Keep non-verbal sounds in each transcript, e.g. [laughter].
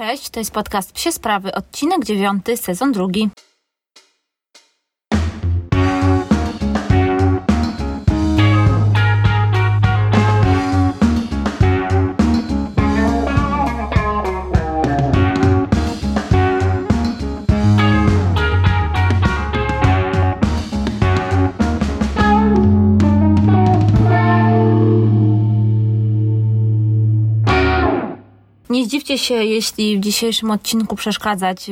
Cześć, to jest podcast Psie Sprawy, odcinek dziewiąty, sezon drugi. Zdziwcie się, jeśli w dzisiejszym odcinku przeszkadzać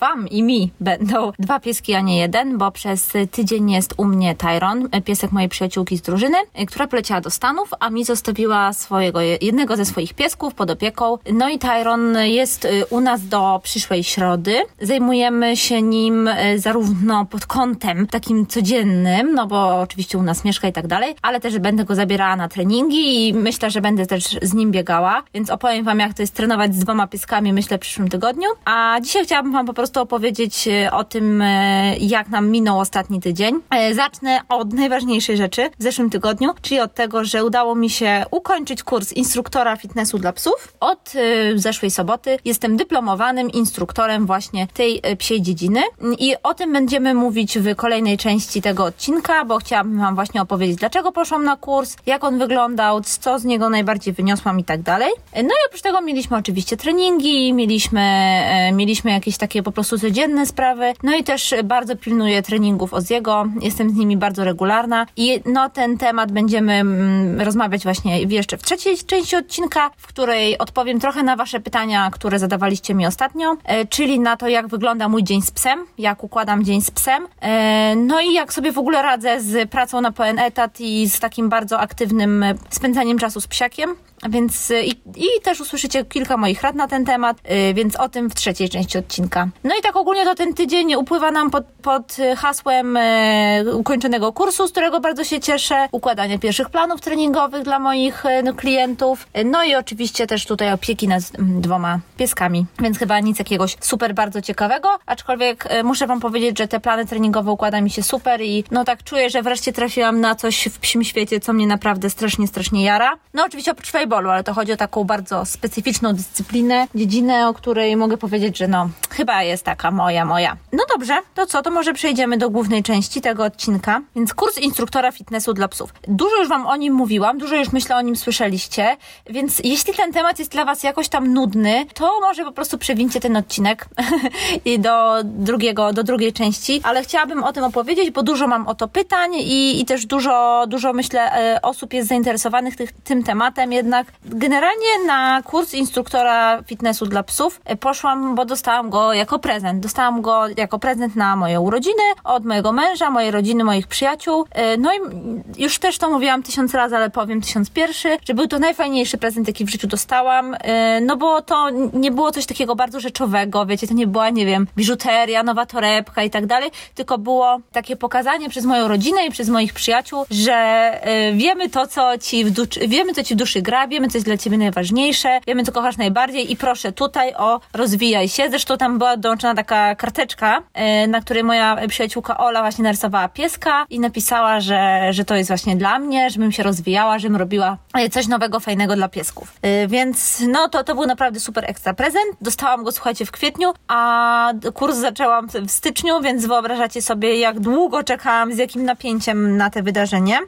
Wam i mi będą dwa pieski, a nie jeden, bo przez tydzień jest u mnie Tyron, piesek mojej przyjaciółki z drużyny, która poleciała do Stanów, a mi zostawiła swojego, jednego ze swoich piesków pod opieką. No i Tyron jest y, u nas do przyszłej środy. Zajmujemy się nim y, zarówno pod kątem takim codziennym, no bo oczywiście u nas mieszka i tak dalej, ale też będę go zabierała na treningi i myślę, że będę też z nim biegała, więc opowiem Wam, jak to jest trenować z dwoma pieskami, myślę, w przyszłym tygodniu. A dzisiaj chciałabym Wam po prostu opowiedzieć e, o tym, e, jak nam minął ostatni tydzień. E, zacznę od najważniejszej rzeczy w zeszłym tygodniu, czyli od tego, że udało mi się ukończyć kurs instruktora fitnessu dla psów. Od zeszłej soboty jestem dyplomowanym instruktorem właśnie tej psiej dziedziny i o tym będziemy mówić w kolejnej części tego odcinka, bo chciałabym Wam właśnie opowiedzieć, dlaczego poszłam na kurs, jak on wyglądał, co z niego najbardziej wyniosłam i tak dalej. No i oprócz tego mieliśmy Mieliśmy oczywiście treningi, mieliśmy, e, mieliśmy jakieś takie po prostu codzienne sprawy, no i też bardzo pilnuję treningów Oziego, jestem z nimi bardzo regularna i no ten temat będziemy mm, rozmawiać właśnie jeszcze w trzeciej części odcinka, w której odpowiem trochę na wasze pytania, które zadawaliście mi ostatnio, e, czyli na to, jak wygląda mój dzień z psem, jak układam dzień z psem, e, no i jak sobie w ogóle radzę z pracą na pełen etat i z takim bardzo aktywnym spędzaniem czasu z psiakiem. Więc i, i też usłyszycie kilka moich rad na ten temat, yy, więc o tym w trzeciej części odcinka. No i tak ogólnie to ten tydzień upływa nam pod, pod hasłem yy, ukończonego kursu, z którego bardzo się cieszę, układania pierwszych planów treningowych dla moich yy, klientów, no i oczywiście też tutaj opieki nad dwoma pieskami, więc chyba nic jakiegoś super bardzo ciekawego, aczkolwiek muszę wam powiedzieć, że te plany treningowe układa mi się super i no tak czuję, że wreszcie trafiłam na coś w psim świecie, co mnie naprawdę strasznie, strasznie jara. No oczywiście oprócz volleyballu, ale to chodzi o taką bardzo specyficzną dyscyplinę, dziedzinę, o której mogę powiedzieć, że no, chyba jest taka moja, moja. No dobrze, to co, to może przejdziemy do głównej części tego odcinka. Więc kurs instruktora fitnessu dla psów. Dużo już Wam o nim mówiłam, dużo już myślę o nim słyszeliście, więc jeśli ten temat jest dla Was jakoś tam nudny, to może po prostu przewincie ten odcinek [laughs] i do drugiego, do drugiej części, ale chciałabym o tym opowiedzieć, bo dużo mam o to pytań i, i też dużo, dużo myślę e, osób jest zainteresowanych tych, tym tematem jednak jednak generalnie na kurs instruktora fitnessu dla psów e, poszłam, bo dostałam go jako prezent. Dostałam go jako prezent na moje urodziny od mojego męża, mojej rodziny, moich przyjaciół. E, no i już też to mówiłam tysiąc razy, ale powiem tysiąc pierwszy, że był to najfajniejszy prezent, jaki w życiu dostałam. E, no bo to nie było coś takiego bardzo rzeczowego, wiecie, to nie była, nie wiem, biżuteria, nowa torebka i tak dalej, tylko było takie pokazanie przez moją rodzinę i przez moich przyjaciół, że wiemy to, co ci w duszy, wiemy, co ci w duszy gra, wiemy, co jest dla ciebie najważniejsze, wiemy, co kochasz najbardziej i proszę tutaj o rozwijaj się. Zresztą tam była dołączona taka karteczka, e, na której moja przyjaciółka Ola właśnie narysowała pieska i napisała, że, że to jest właśnie dla mnie, żebym się rozwijała, żebym robiła e, coś nowego, fajnego dla piesków. E, więc no to, to był naprawdę super ekstra prezent. Dostałam go, słuchajcie, w kwietniu, a kurs zaczęłam w styczniu, więc wyobrażacie sobie, jak długo czekałam, z jakim napięciem na te wydarzenie.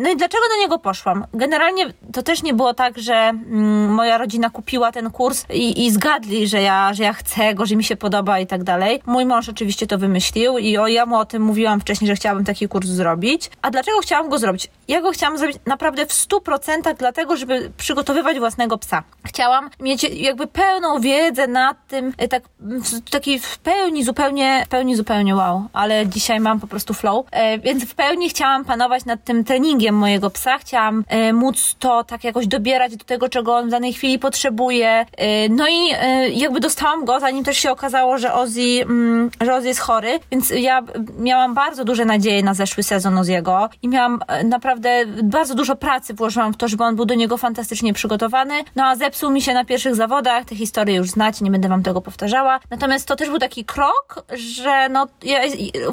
No i dlaczego do niego poszłam? Generalnie to też nie było tak, że mm, moja rodzina kupiła ten kurs i, i zgadli, że ja, że ja chcę go, że mi się podoba i tak dalej. Mój mąż oczywiście to wymyślił i o, ja mu o tym mówiłam wcześniej, że chciałabym taki kurs zrobić. A dlaczego chciałam go zrobić? Ja go chciałam zrobić naprawdę w 100% dlatego, żeby przygotowywać własnego psa. Chciałam mieć jakby pełną wiedzę nad tym, e, tak, taki w pełni zupełnie, w pełni zupełnie wow, ale dzisiaj mam po prostu flow, e, więc w pełni chciałam panować nad tym treningiem mojego psa, chciałam e, móc to tak jakoś dobierać do tego, czego on w danej chwili potrzebuje. Y, no i y, jakby dostałam go, zanim też się okazało, że Ozzy, mm, że Ozzy jest chory, więc ja miałam bardzo duże nadzieje na zeszły sezon Ozzy'ego i miałam e, naprawdę bardzo dużo pracy włożyłam w to, żeby on był do niego fantastycznie przygotowany. No a zepsuł mi się na pierwszych zawodach, te historie już znacie, nie będę wam tego powtarzała. Natomiast to też był taki krok, że no, ja,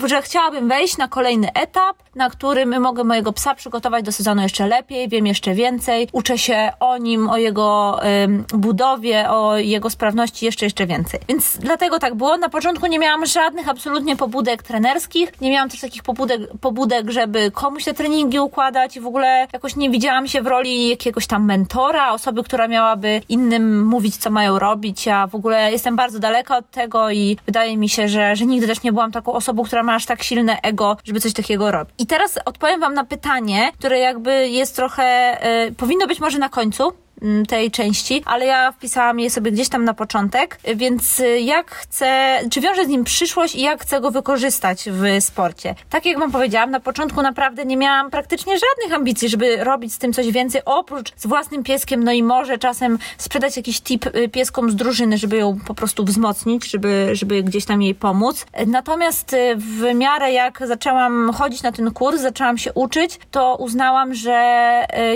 że chciałabym wejść na kolejny etap, na którym mogę mojego psa przygotować do sezonu jeszcze lepiej, wiem jeszcze więcej, uczę się o nim, o jego budowie, o jego sprawności jeszcze, jeszcze więcej. Więc dlatego tak było. Na początku nie miałam żadnych absolutnie pobudek trenerskich, nie miałam też takich pobudek, pobudek żeby komuś te treningi układać i w ogóle jakoś nie widziałam się w roli jakiegoś tam mentora, osoby, która miałaby innym mówić, co mają robić. Ja w ogóle jestem bardzo daleka od tego i wydaje mi się, że, że nigdy też nie byłam taką osobą, która ma aż tak silne ego, żeby coś takiego robić. I teraz odpowiem Wam na pytanie, które jakby jest trochę, y, powinno być może na końcu, Mm, tej części, ale ja wpisałam je sobie gdzieś tam na początek, więc y, jak chcę, czy wiąże z nim przyszłość i jak chcę go wykorzystać w sporcie. Tak jak wam powiedziałam, na początku naprawdę nie miałam praktycznie żadnych ambicji, żeby robić z tym coś więcej, oprócz z własnym pieskiem, no i może czasem sprzedać jakiś tip y, pieskom z drużyny, żeby ją po prostu wzmocnić, żeby, żeby gdzieś tam jej pomóc. Natomiast y, w miarę jak zaczęłam chodzić na ten kurs, zaczęłam się uczyć, to uznałam, że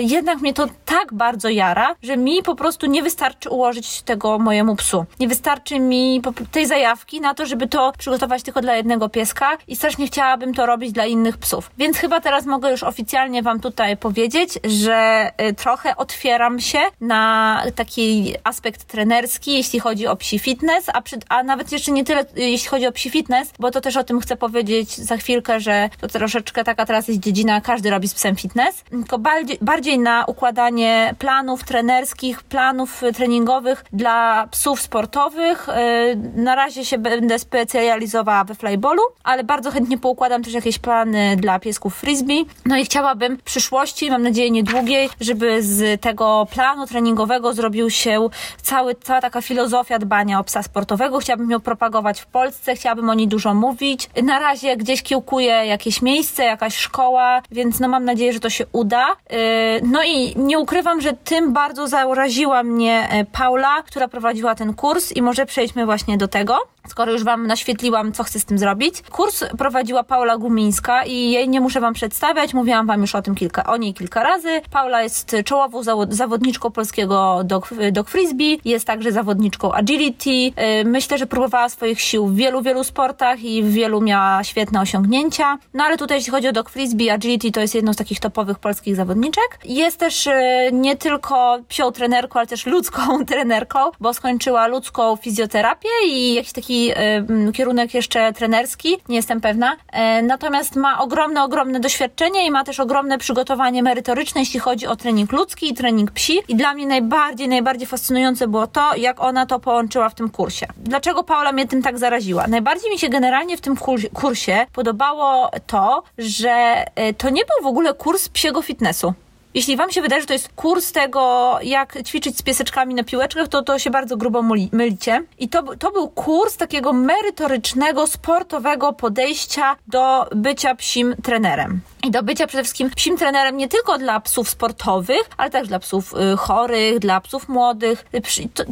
jednak mnie to tak bardzo jara, że mi po prostu nie wystarczy ułożyć tego mojemu psu. Nie wystarczy mi tej zajawki na to, żeby to przygotować tylko dla jednego pieska i strasznie chciałabym to robić dla innych psów. Więc chyba teraz mogę już oficjalnie Wam tutaj powiedzieć, że y, trochę otwieram się na taki aspekt trenerski, jeśli chodzi o psi fitness, a, przy, a nawet jeszcze nie tyle, y, jeśli chodzi o psi fitness, bo to też o tym chcę powiedzieć za chwilkę, że to troszeczkę taka teraz jest dziedzina, każdy robi z psem fitness, tylko bardziej, bardziej na układanie planów, trenerskich, trenerskich, planów treningowych dla psów sportowych. Y, na razie się będę specjalizowała we flyballu, ale bardzo chętnie poukładam też jakieś plany dla piesków frisbee. No i chciałabym w przyszłości, mam nadzieję niedługiej, żeby z tego planu treningowego zrobił się cały, cała taka filozofia dbania o psa sportowego. Chciałabym ją propagować w Polsce, chciałabym o niej dużo mówić. Na razie gdzieś kiełkuję jakieś miejsce, jakaś szkoła, więc no mam nadzieję, że to się uda. Y, no i nie ukrywam, że tym bardzo bardzo zaraziła mnie e, Paula, która prowadziła ten kurs i może przejdźmy właśnie do tego skoro już Wam naświetliłam, co chcę z tym zrobić. Kurs prowadziła Paula Gumińska i jej nie muszę Wam przedstawiać, mówiłam Wam już o tym kilka, o niej kilka razy. Paula jest czołową zawodniczką polskiego dog, dog frisbee, jest także zawodniczką agility. Y, myślę, że próbowała swoich sił w wielu, wielu sportach i w wielu miała świetne osiągnięcia. No ale tutaj jeśli chodzi o dog frisbee, agility to jest jedną z takich topowych polskich zawodniczek. Jest też y, nie tylko psią trenerką, ale też ludzką [laughs] trenerką, bo skończyła ludzką fizjoterapię i jakiś taki Y, kierunek jeszcze trenerski, nie jestem pewna. E, natomiast ma ogromne, ogromne doświadczenie i ma też ogromne przygotowanie merytoryczne, jeśli chodzi o trening ludzki i trening psi. I dla mnie najbardziej, najbardziej fascynujące było to, jak ona to połączyła w tym kursie. Dlaczego Paula mnie tym tak zaraziła? Najbardziej mi się generalnie w tym kursie podobało to, że e, to nie był w ogóle kurs psiego fitnessu. Jeśli Wam się wydaje, że to jest kurs tego, jak ćwiczyć z pieseczkami na piłeczkach, to to się bardzo grubo mylicie. I to, to był kurs takiego merytorycznego, sportowego podejścia do bycia psim trenerem i do bycia przede wszystkim psim trenerem nie tylko dla psów sportowych, ale też dla psów y, chorych, dla psów młodych.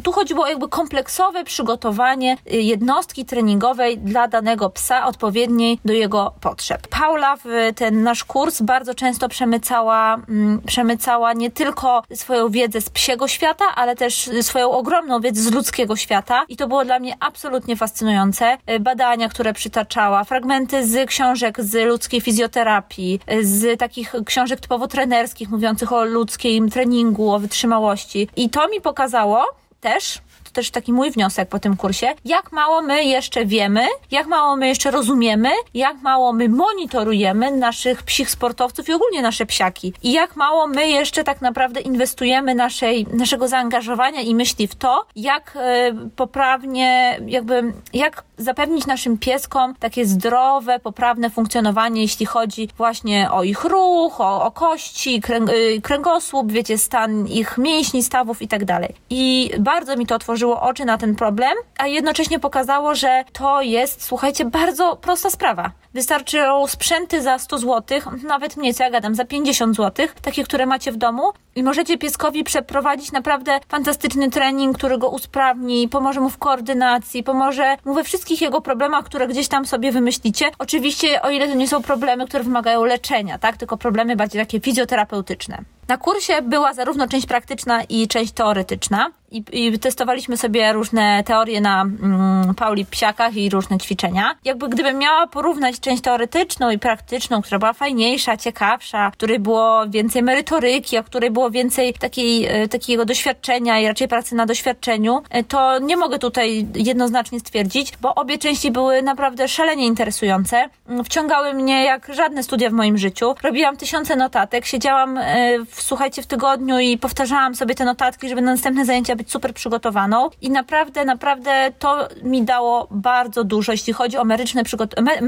Tu chodziło o jakby kompleksowe przygotowanie y, jednostki treningowej dla danego psa, odpowiedniej do jego potrzeb. Paula w ten nasz kurs bardzo często przemycała, mm, przemycała nie tylko swoją wiedzę z psiego świata, ale też swoją ogromną wiedzę z ludzkiego świata i to było dla mnie absolutnie fascynujące. Y, badania, które przytaczała, fragmenty z książek z ludzkiej fizjoterapii, z takich książek typowo trenerskich, mówiących o ludzkim treningu, o wytrzymałości. I to mi pokazało też, też taki mój wniosek po tym kursie, jak mało my jeszcze wiemy, jak mało my jeszcze rozumiemy, jak mało my monitorujemy naszych psich sportowców i ogólnie nasze psiaki. I jak mało my jeszcze tak naprawdę inwestujemy naszej, naszego zaangażowania i myśli w to, jak e, poprawnie, jakby, jak zapewnić naszym pieskom takie zdrowe, poprawne funkcjonowanie, jeśli chodzi właśnie o ich ruch, o, o kości, kręg, y, kręgosłup, wiecie, stan ich mięśni, stawów i tak dalej. I bardzo mi to otworzyło otworzyło oczy na ten problem, a jednocześnie pokazało, że to jest, słuchajcie, bardzo prosta sprawa. Wystarczą sprzęty za 100 zł, nawet mniej, co ja gadam, za 50 zł, takie, które macie w domu i możecie pieskowi przeprowadzić naprawdę fantastyczny trening, który go usprawni, pomoże mu w koordynacji, pomoże mu we wszystkich jego problemach, które gdzieś tam sobie wymyślicie. Oczywiście, o ile to nie są problemy, które wymagają leczenia, tak, tylko problemy bardziej takie fizjoterapeutyczne. Na kursie była zarówno część praktyczna i część teoretyczna. I, i testowaliśmy sobie różne teorie na mm, Pauli Psiakach i różne ćwiczenia. Jakby gdybym miała porównać część teoretyczną i praktyczną, która była fajniejsza, ciekawsza, której było więcej merytoryki, w której było więcej takiej, e, takiego doświadczenia i raczej pracy na doświadczeniu, e, to nie mogę tutaj jednoznacznie stwierdzić, bo obie części były naprawdę szalenie interesujące. Mm, wciągały mnie jak żadne studia w moim życiu. Robiłam tysiące notatek, siedziałam e, w, słuchajcie w tygodniu i powtarzałam sobie te notatki, żeby na następne zajęcia być super przygotowaną i naprawdę, naprawdę to mi dało bardzo dużo, jeśli chodzi o meryczne przygotowanie,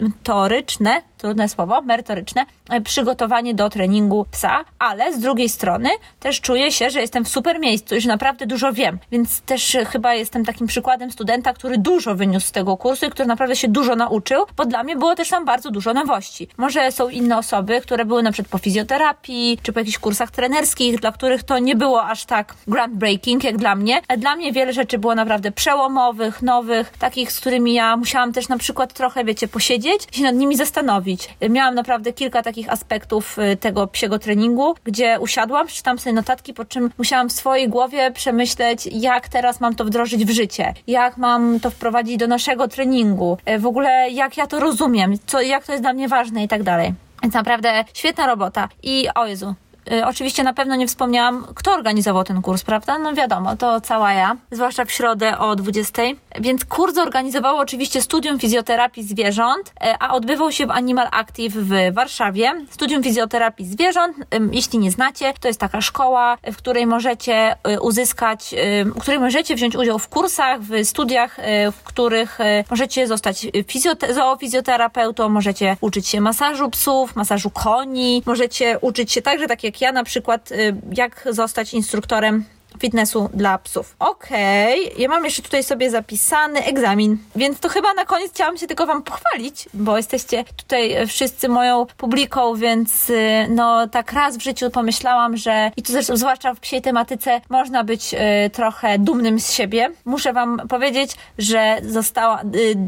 merytoryczne trudne słowo, merytoryczne, e, przygotowanie do treningu psa, ale z drugiej strony też czuję się, że jestem w super miejscu i że naprawdę dużo wiem, więc też chyba jestem takim przykładem studenta, który dużo wyniósł z tego kursu i który naprawdę się dużo nauczył, bo dla mnie było też tam bardzo dużo nowości. Może są inne osoby, które były na przykład po fizjoterapii, czy po jakichś kursach trenerskich, dla których to nie było aż tak groundbreaking jak dla mnie, a dla mnie wiele rzeczy było naprawdę przełomowych, nowych, takich, z którymi ja musiałam też na przykład trochę, wiecie, posiedzieć i się nad nimi zastanowić, Miałam naprawdę kilka takich aspektów y, tego psiego treningu, gdzie usiadłam, przeczytam sobie notatki, po czym musiałam w swojej głowie przemyśleć, jak teraz mam to wdrożyć w życie, jak mam to wprowadzić do naszego treningu, y, w ogóle jak ja to rozumiem, co, jak to jest dla mnie ważne i tak dalej. Więc naprawdę świetna robota. I o Jezu, oczywiście na pewno nie wspomniałam, kto organizował ten kurs, prawda? No wiadomo, to cała ja, zwłaszcza w środę o 20. Więc kurs zorganizowało oczywiście Studium Fizjoterapii Zwierząt, y, a odbywał się w Animal Active w Warszawie. Studium Fizjoterapii Zwierząt, jeśli nie znacie, to jest taka szkoła, w której możecie y, uzyskać, w której możecie wziąć udział w kursach, w studiach, w których możecie zostać fizjote- zoofizjoterapeutą, możecie uczyć się masażu psów, masażu koni, możecie uczyć się także, tak jak ja na przykład, y, jak zostać instruktorem fitnessu dla psów. Okej, okay. ja mam jeszcze tutaj sobie zapisany egzamin, więc to chyba na koniec chciałam się tylko Wam pochwalić, bo jesteście tutaj wszyscy moją publiką, więc y, no tak raz w życiu pomyślałam, że i to zresztą zwłaszcza w psiej tematyce można być y, trochę dumnym z siebie. Muszę Wam powiedzieć, że została, y,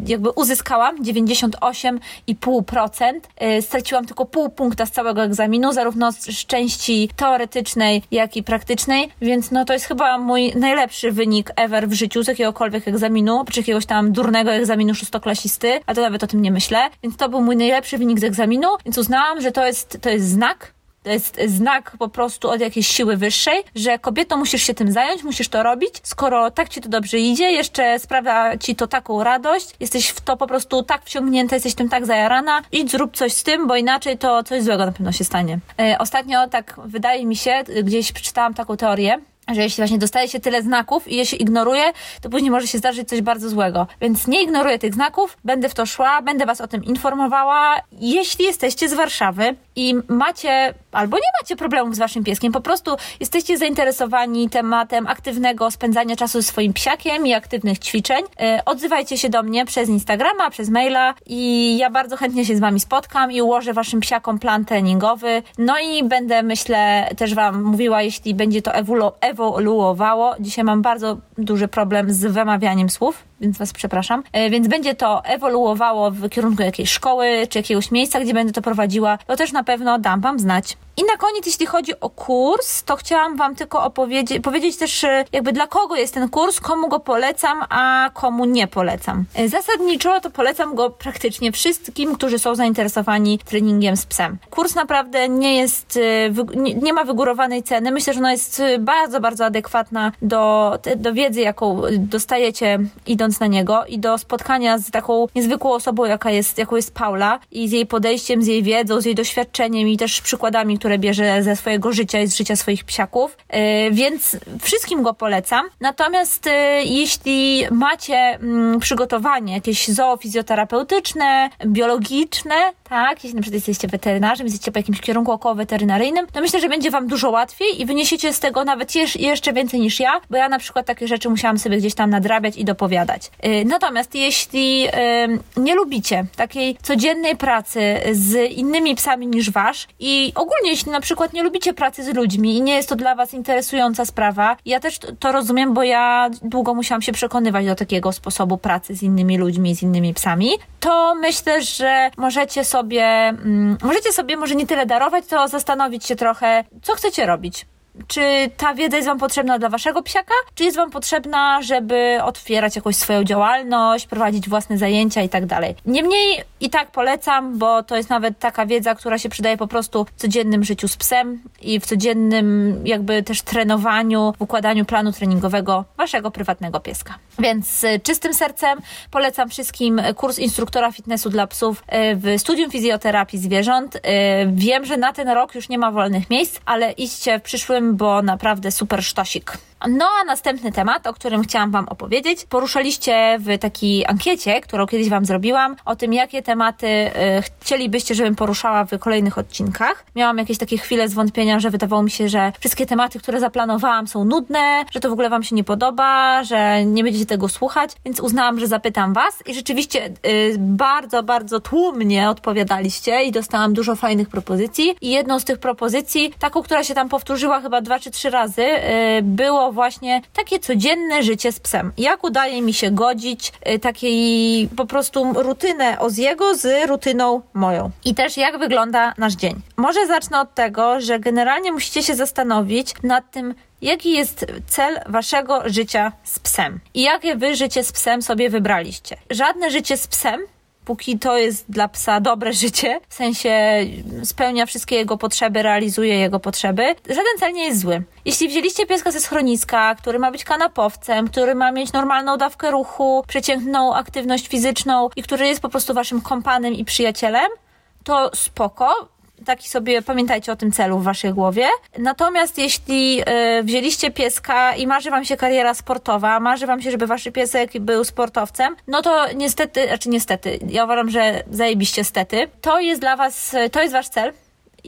jakby uzyskałam 98,5%. Y, straciłam tylko pół punkta z całego egzaminu, zarówno z części teoretycznej, jak i praktycznej, więc no to jest chyba mój najlepszy wynik ever w życiu z jakiegokolwiek egzaminu, czy jakiegoś tam durnego egzaminu szóstoklasisty, a to nawet o tym nie myślę. Więc to był mój najlepszy wynik z egzaminu, więc uznałam, że to jest, to jest znak, to jest znak po prostu od jakiejś siły wyższej, że kobieto musisz się tym zająć, musisz to robić. Skoro tak ci to dobrze idzie, jeszcze sprawia ci to taką radość, jesteś w to po prostu tak wciągnięta, jesteś tym tak zajarana, idź zrób coś z tym, bo inaczej to coś złego na pewno się stanie. E, ostatnio tak wydaje mi się, gdzieś przeczytałam taką teorię, że jeśli właśnie dostaje się tyle znaków i je się ignoruje, to później może się zdarzyć coś bardzo złego. Więc nie ignoruję tych znaków, będę w to szła, będę Was o tym informowała. Jeśli jesteście z Warszawy i macie albo nie macie problemów z Waszym pieskiem, po prostu jesteście zainteresowani tematem aktywnego spędzania czasu ze swoim psiakiem i aktywnych ćwiczeń, yy, odzywajcie się do mnie przez Instagrama, przez maila i ja bardzo chętnie się z Wami spotkam i ułożę Waszym psiakom plan treningowy. No i będę, myślę, też Wam mówiła, jeśli będzie to ewolu ewoluowało. Dzisiaj mam bardzo duży problem z wymawianiem słów, więc Was przepraszam. E, więc będzie to ewoluowało w kierunku jakiejś szkoły czy jakiegoś miejsca, gdzie będę to prowadziła. To też na pewno dam Wam znać. I na koniec, jeśli chodzi o kurs, to chciałam Wam tylko opowiedzieć, powiedzieć też e, jakby dla kogo jest ten kurs, komu go polecam, a komu nie polecam. E, zasadniczo to polecam go praktycznie wszystkim, którzy są zainteresowani treningiem z psem. Kurs naprawdę nie jest, nie, nie ma wygórowanej ceny. Myślę, że ona jest bardzo, bardzo adekwatna do, do wiedzy, jaką dostajecie idąc na niego i do spotkania z taką niezwykłą osobą, jaka jest, jaką jest Paula i z jej podejściem, z jej wiedzą, z jej doświadczeniem i też przykładami, które które bierze ze swojego życia i z życia swoich psiaków, e, więc wszystkim go polecam. Natomiast e, jeśli macie mm, przygotowanie jakieś zoofizjoterapeutyczne, biologiczne, tak, jeśli na przykład jesteście weterynarzem, jesteście po jakimś kierunku około weterynaryjnym, to myślę, że będzie wam dużo łatwiej i wyniesiecie z tego nawet jeszcze więcej niż ja, bo ja na przykład takie rzeczy musiałam sobie gdzieś tam nadrabiać i dopowiadać. Natomiast jeśli nie lubicie takiej codziennej pracy z innymi psami niż wasz i ogólnie jeśli na przykład nie lubicie pracy z ludźmi i nie jest to dla was interesująca sprawa, ja też to rozumiem, bo ja długo musiałam się przekonywać do takiego sposobu pracy z innymi ludźmi, z innymi psami, to myślę, że możecie sobie, mm, możecie sobie może nie tyle darować, to zastanowić się trochę, co chcecie robić czy ta wiedza jest Wam potrzebna dla Waszego psiaka, czy jest Wam potrzebna, żeby otwierać jakąś swoją działalność, prowadzić własne zajęcia i tak dalej. Niemniej i tak polecam, bo to jest nawet taka wiedza, która się przydaje po prostu w codziennym życiu z psem i w codziennym jakby też trenowaniu, w układaniu planu treningowego Waszego prywatnego pieska. Więc z czystym sercem polecam wszystkim kurs instruktora fitnessu dla psów e, w studium fizjoterapii zwierząt. E, wiem, że na ten rok już nie ma wolnych miejsc, ale idźcie w przyszłym bo naprawdę super sztosik. No a następny temat, o którym chciałam Wam opowiedzieć, poruszaliście w takiej ankiecie, którą kiedyś Wam zrobiłam, o tym, jakie tematy y, chcielibyście, żebym poruszała w kolejnych odcinkach. Miałam jakieś takie chwile zwątpienia, że wydawało mi się, że wszystkie tematy, które zaplanowałam, są nudne, że to w ogóle Wam się nie podoba, że nie będziecie tego słuchać, więc uznałam, że zapytam Was i rzeczywiście y, bardzo, bardzo tłumnie odpowiadaliście i dostałam dużo fajnych propozycji. I jedną z tych propozycji, taką, która się tam powtórzyła chyba dwa czy trzy razy, y, było właśnie takie codzienne życie z psem. Jak udaje mi się godzić y, takiej po prostu rutynę Oziego z rutyną moją. I też jak wygląda nasz dzień. Może zacznę od tego, że generalnie musicie się zastanowić nad tym, Jaki jest cel waszego życia z psem? I jakie wy życie z psem sobie wybraliście? Żadne życie z psem póki to jest dla psa dobre życie, w sensie spełnia wszystkie jego potrzeby, realizuje jego potrzeby, żaden cel nie jest zły. Jeśli wzięliście pieska ze schroniska, który ma być kanapowcem, który ma mieć normalną dawkę ruchu, przeciętną aktywność fizyczną i który jest po prostu waszym kompanem i przyjacielem, to spoko, taki sobie pamiętajcie o tym celu w waszej głowie. Natomiast jeśli y, wzięliście pieska i marzy wam się kariera sportowa, marzy wam się, żeby wasz piesek był sportowcem, no to niestety, znaczy niestety, ja uważam, że zajebiście stety, to jest dla was, to jest wasz cel,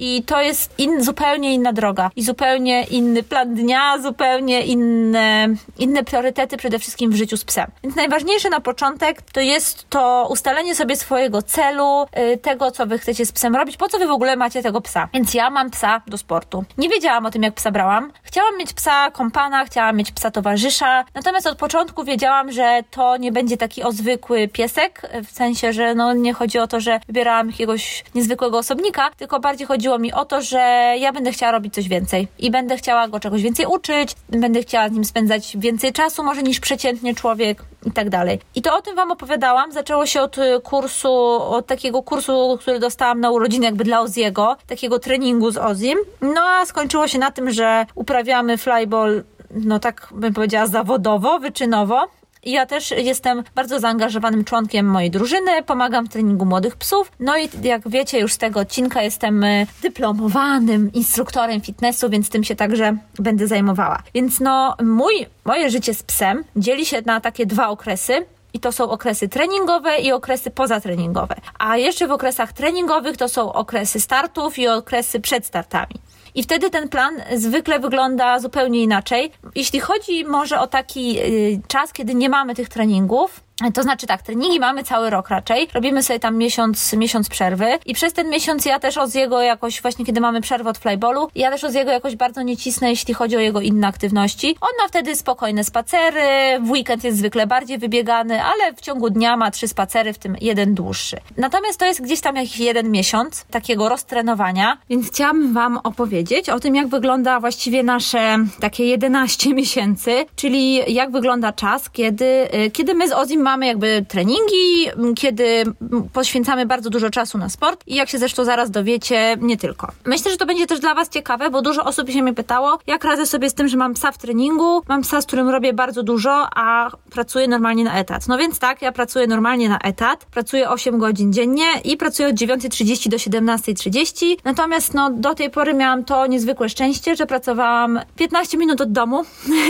i to jest in, zupełnie inna droga i zupełnie inny plan dnia, zupełnie inne, inne priorytety przede wszystkim w życiu z psem. Więc najważniejsze na początek to jest to ustalenie sobie swojego celu, y, tego, co wy chcecie z psem robić, po co wy w ogóle macie tego psa. Więc ja mam psa do sportu. Nie wiedziałam o tym, jak psa brałam. Chciałam mieć psa kompana, chciałam mieć psa towarzysza, natomiast od początku wiedziałam, że to nie będzie taki ozwykły piesek, w sensie, że no nie chodzi o to, że wybierałam jakiegoś niezwykłego osobnika, tylko bardziej chodzi chodziło mi o to, że ja będę chciała robić coś więcej i będę chciała go czegoś więcej uczyć, będę chciała z nim spędzać więcej czasu może niż przeciętnie człowiek i tak dalej. I to o tym Wam opowiadałam. Zaczęło się od kursu, od takiego kursu, który dostałam na urodziny jakby dla Oziego, takiego treningu z Ozim. No a skończyło się na tym, że uprawiamy flyball no tak bym powiedziała zawodowo, wyczynowo ja też jestem bardzo zaangażowanym członkiem mojej drużyny, pomagam w treningu młodych psów. No i jak wiecie już z tego odcinka jestem e, dyplomowanym instruktorem fitnessu, więc tym się także będę zajmowała. Więc no mój, moje życie z psem dzieli się na takie dwa okresy. I to są okresy treningowe i okresy pozatreningowe. A jeszcze w okresach treningowych to są okresy startów i okresy przed startami. I wtedy ten plan zwykle wygląda zupełnie inaczej. Jeśli chodzi może o taki y, czas, kiedy nie mamy tych treningów, to znaczy tak, treningi mamy cały rok raczej. Robimy sobie tam miesiąc, miesiąc przerwy i przez ten miesiąc ja też od jego jakoś, właśnie kiedy mamy przerwę od flyballu, ja też od jego jakoś bardzo nie cisnę, jeśli chodzi o jego inne aktywności. On ma wtedy spokojne spacery, w weekend jest zwykle bardziej wybiegany, ale w ciągu dnia ma trzy spacery, w tym jeden dłuższy. Natomiast to jest gdzieś tam jakiś jeden miesiąc takiego roztrenowania, więc chciałam Wam opowiedzieć o tym, jak wygląda właściwie nasze takie 11 miesięcy, czyli jak wygląda czas, kiedy, y, kiedy my z Ozim mamy jakby treningi, kiedy poświęcamy bardzo dużo czasu na sport i jak się zresztą zaraz dowiecie, nie tylko. Myślę, że to będzie też dla Was ciekawe, bo dużo osób się mnie pytało, jak radzę sobie z tym, że mam psa w treningu, mam psa, z którym robię bardzo dużo, a pracuję normalnie na etat. No więc tak, ja pracuję normalnie na etat, pracuję 8 godzin dziennie i pracuję od 9.30 do 17.30, natomiast no do tej pory miałam to niezwykłe szczęście, że pracowałam 15 minut od domu.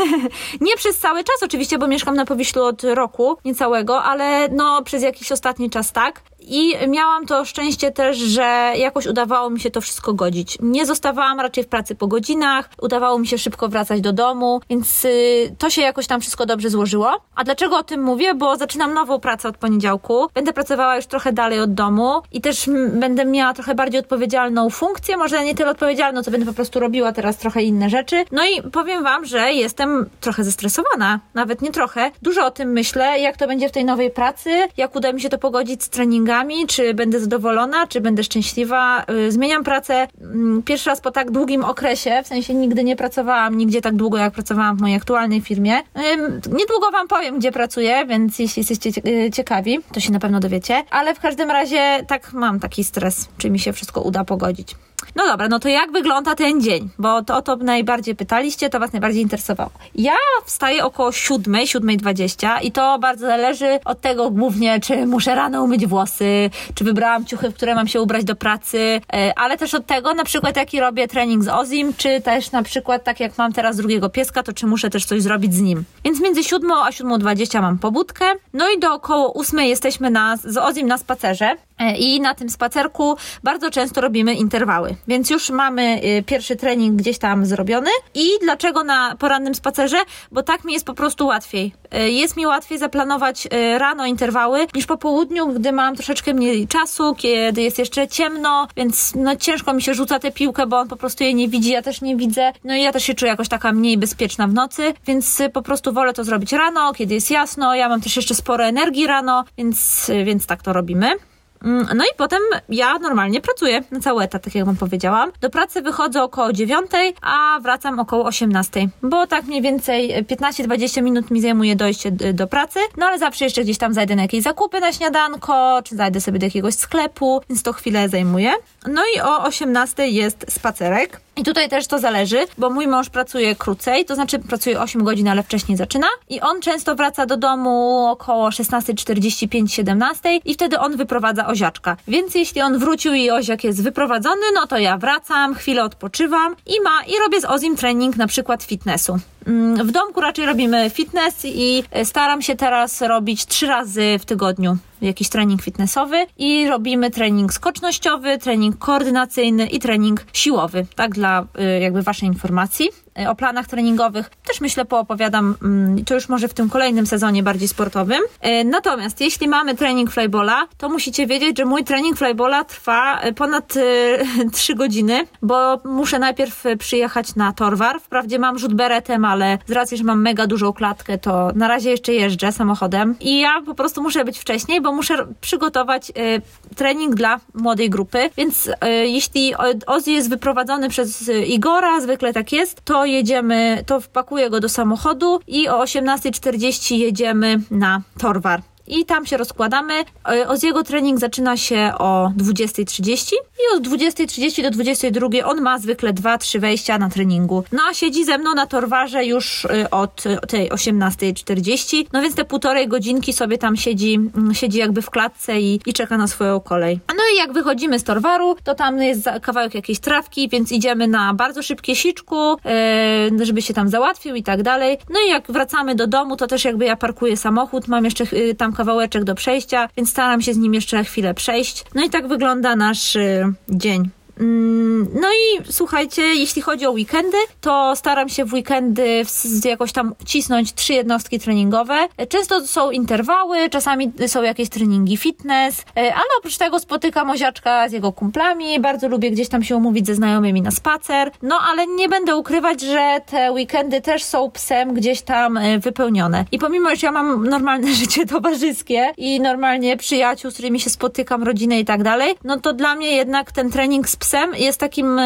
[laughs] nie przez cały czas oczywiście, bo mieszkam na Powiślu od roku, niecałego, ale no przez jakiś ostatni czas tak. I miałam to szczęście też, że jakoś udawało mi się to wszystko godzić. Nie zostawałam raczej w pracy po godzinach, udawało mi się szybko wracać do domu, więc y, to się jakoś tam wszystko dobrze złożyło. A dlaczego o tym mówię? Bo zaczynam nową pracę od poniedziałku. Będę pracowała już trochę dalej od domu i też będę miała trochę bardziej odpowiedzialną funkcję. Może nie tyle odpowiedzialną, co będę po prostu robiła teraz trochę inne rzeczy. No i powiem Wam, że jestem trochę zestresowana. Nawet nie trochę. Dużo o tym myślę, jak to będzie w tej nowej pracy, jak uda mi się to pogodzić z treningami czy będę zadowolona, czy będę szczęśliwa. Y, zmieniam pracę mm, pierwszy raz po tak długim okresie, w sensie nigdy nie pracowałam nigdzie tak długo, jak pracowałam w mojej aktualnej firmie. Niedługo Wam powiem, gdzie pracuję, więc jeśli jesteście y, ciekawi, to się na pewno dowiecie. Ale w każdym razie tak mam taki stres, czy mi się wszystko uda pogodzić. No dobra, no to jak wygląda ten dzień? Bo to o to najbardziej pytaliście, to Was najbardziej interesowało. Ja wstaję około 7, 7.20 i to bardzo zależy od tego głównie, czy muszę rano umyć włosy, czy wybrałam ciuchy, w które mam się ubrać do pracy, e, ale też od tego na przykład jaki robię trening z Ozim, czy też na przykład tak jak mam teraz drugiego pieska, to czy muszę też coś zrobić z nim. Więc między 7 a 7.20 mam pobudkę, no i do około 8 jesteśmy na, z Ozim na spacerze. E, I na tym spacerku bardzo często robimy interwały. Więc już mamy y, pierwszy trening gdzieś tam zrobiony. I dlaczego na porannym spacerze? Bo tak mi jest po prostu łatwiej. E, jest mi łatwiej zaplanować e, rano interwały niż po południu, gdy mam troszeczkę mniej czasu, kiedy jest jeszcze ciemno, więc no ciężko mi się rzuca tę piłkę, bo on po prostu jej nie widzi, ja też nie widzę. No i ja też się czuję jakoś taka mniej bezpieczna w nocy, więc po prostu wolę to zrobić rano, kiedy jest jasno. Ja mam też jeszcze sporo energii rano, więc, więc tak to robimy. Mm, no i potem ja normalnie pracuję na cały etat, tak jak wam powiedziałam. Do pracy wychodzę około 9, a wracam około 18, bo tak mniej więcej 15-20 minut mi zajmuje dojście do pracy, no ale zawsze jeszcze gdzieś tam zajdę na jakieś zakupy na śniadanko, czy zajdę sobie do jakiegoś sklepu, więc to chwilę zajmuje. No i o 18 jest spacerek. I tutaj też to zależy, bo mój mąż pracuje krócej, to znaczy pracuje 8 godzin, ale wcześniej zaczyna i on często wraca do domu około 16.45-17 i wtedy on wyprowadza oziaczka. Więc jeśli on wrócił i oziak jest wyprowadzony, no to ja wracam, chwilę odpoczywam i ma i robię z Ozim trening na przykład fitnessu. Mm, w domku raczej robimy fitness i staram się teraz robić trzy razy w tygodniu jakiś trening fitnessowy i robimy trening skocznościowy, trening koordynacyjny i trening siłowy, tak dla y, jakby waszej informacji. Y, o planach treningowych też myślę poopowiadam, mm, to już może w tym kolejnym sezonie bardziej sportowym. Y, natomiast jeśli mamy trening flybola, to musicie wiedzieć, że mój trening flybola trwa ponad [laughs] 3 godziny, bo muszę najpierf przyjechać na Torwar. Wprawdzie mam rzut beretem, ale z racji, że mam mega dużą klatkę, to na razie jeszcze jeżdżę samochodem i ja po prostu muszę być wcześniej, bo muszę przygotować trening dla młodej grupy, więc jeśli Ozzy jest wyprowadzony przez Igora, zwykle tak jest, to jedziemy, to wpakuję go do samochodu i o 18.40 jedziemy na Torwar i tam się rozkładamy. E, jego trening zaczyna się o 20.30 i od 20.30 do 22.00 on ma zwykle 2-3 wejścia na treningu. No a siedzi ze mną na torwarze już e, od tej 18.40, no więc te półtorej godzinki sobie tam siedzi, mm, siedzi jakby w klatce i, i czeka na swoją kolej. No i jak wychodzimy z torwaru, to tam jest kawałek jakiejś trawki, więc idziemy na bardzo szybkie siczku, e, żeby się tam załatwił i tak dalej. No i jak wracamy do domu, to też jakby ja parkuję samochód, mam jeszcze tam kawałeczek do przejścia, więc staram się z nim jeszcze chwilę przejść. No i tak wygląda nasz y, dzień. Mm, no i słuchajcie, jeśli chodzi o weekendy, to staram się w weekendy jakoś tam cisnąć trzy jednostki treningowe. Często są interwały, czasami są jakieś treningi fitness, e, ale oprócz tego spotykam oziaczka z jego kumplami, bardzo lubię gdzieś tam się umówić ze znajomymi na spacer. No ale nie będę ukrywać, że te weekendy też są psem gdzieś tam e, wypełnione. I pomimo, że ja mam normalne [laughs] życie towarzyskie i normalnie przyjaciół, z którymi się spotykam, rodzinę i tak dalej, no to dla mnie jednak ten trening z psem psem jest takim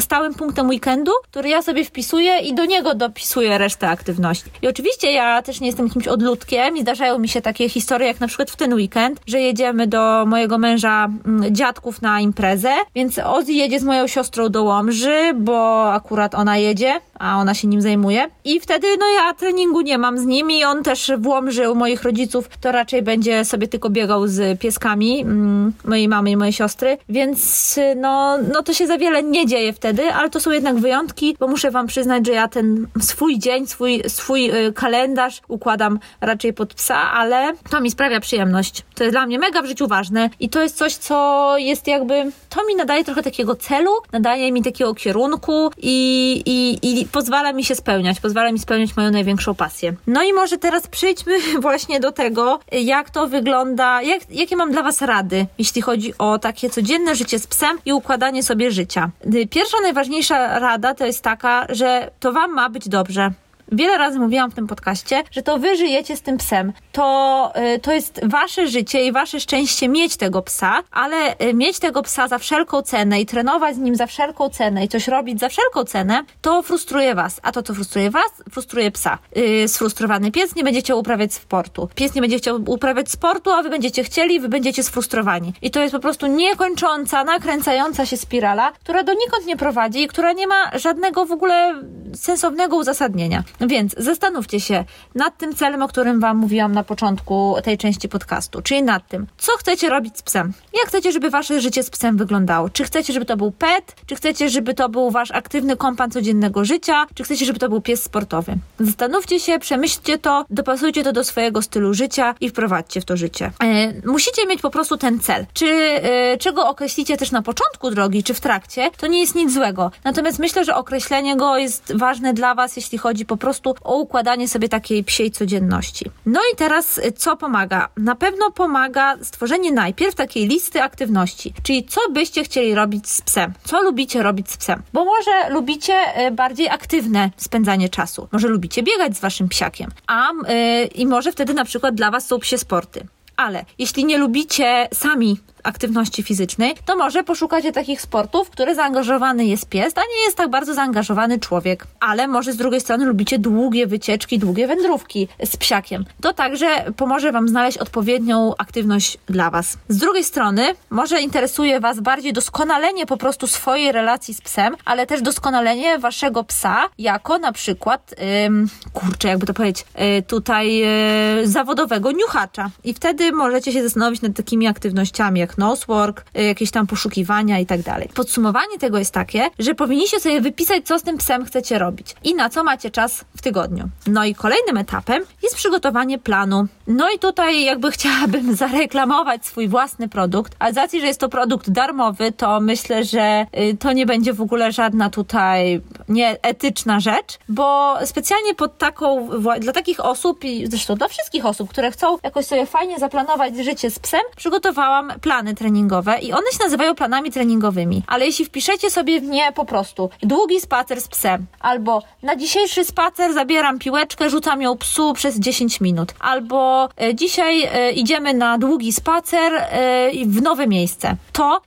stałym punktem weekendu, który ja sobie wpisuję i do niego dopisuję resztę aktywności. I oczywiście ja też nie jestem jakimś odludkiem i zdarzają mi się takie historie, jak na przykład w ten weekend, że jedziemy do mojego męża mm, dziadków na imprezę, więc Ozzy jedzie z moją siostrą do Łomży, bo akurat ona jedzie, a ona się nim zajmuje. I wtedy, no ja treningu nie mam z nim i on też w Łomży u moich rodziców to raczej będzie sobie tylko biegał z pieskami mm, mojej mamy i mojej siostry, więc no, no to się za wiele nie dzieje wtedy, ale to są jednak wyjątki, bo muszę wam przyznać, że ja ten swój dzień, swój, swój y, kalendarz układam raczej pod psa, ale to mi sprawia przyjemność. To jest dla mnie mega w życiu ważne i to jest coś, co jest jakby, to mi nadaje trochę takiego celu, nadaje mi takiego kierunku i, i, i pozwala mi się spełniać, pozwala mi spełniać moją największą pasję. No i może teraz przejdźmy [laughs] właśnie do tego, jak to wygląda, jak, jakie mam dla Was rady, jeśli chodzi o takie codzienne życie z psem i układanie sobie życia. Pierwsza, najważniejsza rada to jest taka, że to Wam ma być dobrze. Wiele razy mówiłam w tym podcaście, że to wy żyjecie z tym psem. To, y, to jest wasze życie i wasze szczęście mieć tego psa, ale y, mieć tego psa za wszelką cenę i trenować z nim za wszelką cenę i coś robić za wszelką cenę, to frustruje was. A to, co frustruje was, frustruje psa. Yy, sfrustrowany pies nie będzie chciał uprawiać sportu. Pies nie będzie chciał uprawiać sportu, a wy będziecie chcieli, wy będziecie sfrustrowani. I to jest po prostu niekończąca, nakręcająca się spirala, która donikąd nie prowadzi i która nie ma żadnego w ogóle sensownego uzasadnienia. Więc zastanówcie się nad tym celem, o którym Wam mówiłam na początku tej części podcastu, czyli nad tym, co chcecie robić z psem. Jak chcecie, żeby Wasze życie z psem wyglądało? Czy chcecie, żeby to był pet? Czy chcecie, żeby to był Wasz aktywny kompan codziennego życia? Czy chcecie, żeby to był pies sportowy? Zastanówcie się, przemyślcie to, dopasujcie to do swojego stylu życia i wprowadźcie w to życie. E, musicie mieć po prostu ten cel. Czy e, czego określicie też na początku drogi, czy w trakcie, to nie jest nic złego. Natomiast myślę, że określenie go jest ważne dla Was, jeśli chodzi po prostu o układanie sobie takiej psiej codzienności. No i teraz y, co pomaga? Na pewno pomaga stworzenie najpierw takiej listy aktywności, czyli co byście chcieli robić z psem, co lubicie robić z psem, bo może lubicie y, bardziej aktywne spędzanie czasu, może lubicie biegać z waszym psiakiem, a yy, i może wtedy na przykład dla was są psie sporty. Ale jeśli nie lubicie sami aktywności fizycznej, to może poszukacie takich sportów, w które zaangażowany jest pies, a nie jest tak bardzo zaangażowany człowiek. Ale może z drugiej strony lubicie długie wycieczki, długie wędrówki z psiakiem. To także pomoże Wam znaleźć odpowiednią aktywność dla Was. Z drugiej strony może interesuje Was bardziej doskonalenie po prostu swojej relacji z psem, ale też doskonalenie Waszego psa jako na przykład, ym, kurczę, jakby to powiedzieć, yy, tutaj yy, zawodowego niuchacza. I wtedy możecie się zastanowić nad takimi aktywnościami jak nosework, y, jakieś tam poszukiwania i tak dalej. Podsumowanie tego jest takie, że powinniście sobie wypisać, co z tym psem chcecie robić i na co macie czas w tygodniu. No i kolejnym etapem jest przygotowanie planu. No i tutaj jakby [laughs] chciałabym zareklamować swój własny produkt, a z racji, że jest to produkt darmowy, to myślę, że y, to nie będzie w ogóle żadna tutaj nieetyczna rzecz, bo specjalnie pod taką, dla takich osób i zresztą dla wszystkich osób, które chcą jakoś sobie fajnie zaplanować życie z psem, przygotowałam plan plany treningowe i one się nazywają planami treningowymi. Ale jeśli wpiszecie sobie w nie po prostu długi spacer z psem, albo na dzisiejszy spacer zabieram piłeczkę, rzucam ją psu przez 10 minut, albo e, dzisiaj e, idziemy na długi spacer e, w nowe miejsce, to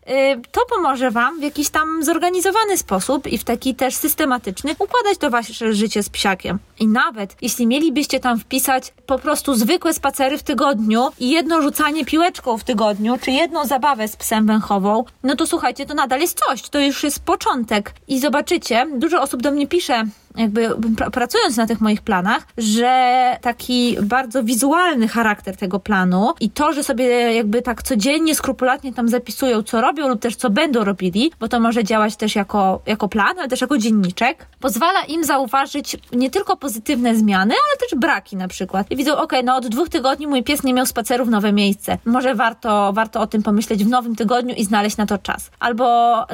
to pomoże Wam w jakiś tam zorganizowany sposób i w taki też systematyczny układać to Wasze życie z psiakiem. I nawet jeśli mielibyście tam wpisać po prostu zwykłe spacery w tygodniu i jedno rzucanie piłeczką w tygodniu, czy jedną zabawę z psem węchową, no to słuchajcie, to nadal jest coś, to już jest początek. I zobaczycie, dużo osób do mnie pisze, jakby pracując na tych moich planach, że taki bardzo wizualny charakter tego planu i to, że sobie jakby tak codziennie, skrupulatnie tam zapisują, co robią lub też co będą robili, bo to może działać też jako, jako plan, ale też jako dzienniczek, pozwala im zauważyć nie tylko pozytywne zmiany, ale też braki na przykład. I widzą, ok, no od dwóch tygodni mój pies nie miał spaceru w nowe miejsce. Może warto, warto o tym pomyśleć w nowym tygodniu i znaleźć na to czas. Albo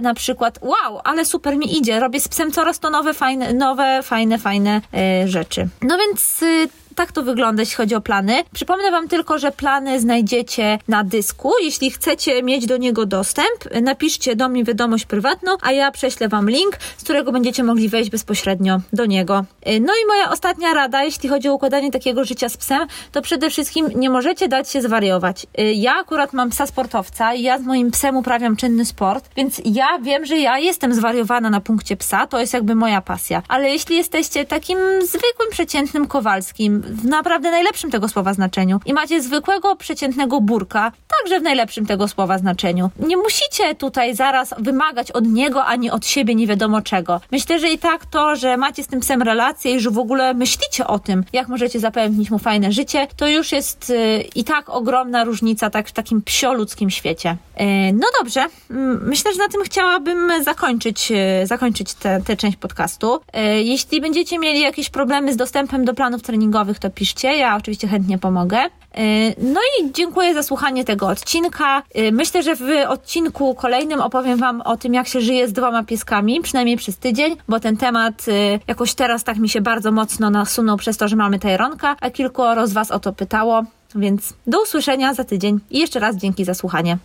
na przykład, wow, ale super mi idzie, robię z psem coraz to nowe, fajne, nowe fajne, fajne y, rzeczy. No więc y, tak to wygląda, jeśli chodzi o plany. Przypomnę Wam tylko, że plany znajdziecie na dysku. Jeśli chcecie mieć do niego dostęp, napiszcie do mnie wiadomość prywatną, a ja prześlę Wam link, z którego będziecie mogli wejść bezpośrednio do niego. No i moja ostatnia rada, jeśli chodzi o układanie takiego życia z psem, to przede wszystkim nie możecie dać się zwariować. Ja akurat mam psa sportowca i ja z moim psem uprawiam czynny sport, więc ja wiem, że ja jestem zwariowana na punkcie psa, to jest jakby moja pasja. Ale jeśli jesteście takim zwykłym, przeciętnym Kowalskim, w naprawdę najlepszym tego słowa znaczeniu i macie zwykłego, przeciętnego burka, także w najlepszym tego słowa znaczeniu, nie musicie tutaj zaraz wymagać od niego ani od siebie nie wiadomo czego. Myślę, że i tak to, że macie z tym psem relację i że w ogóle myślicie o tym, jak możecie zapewnić mu fajne życie, to już jest y, i tak ogromna różnica tak w takim psioludzkim świecie. Y, no dobrze, myślę, że na tym chciałabym zakończyć, y, zakończyć tę część podcastu. Jeśli będziecie mieli jakieś problemy z dostępem do planów treningowych, to piszcie, ja oczywiście chętnie pomogę. No i dziękuję za słuchanie tego odcinka. Myślę, że w odcinku kolejnym opowiem Wam o tym, jak się żyje z dwoma pieskami, przynajmniej przez tydzień, bo ten temat jakoś teraz tak mi się bardzo mocno nasunął przez to, że mamy Tajronka, a kilkoro z Was o to pytało. Więc do usłyszenia za tydzień i jeszcze raz dzięki za słuchanie.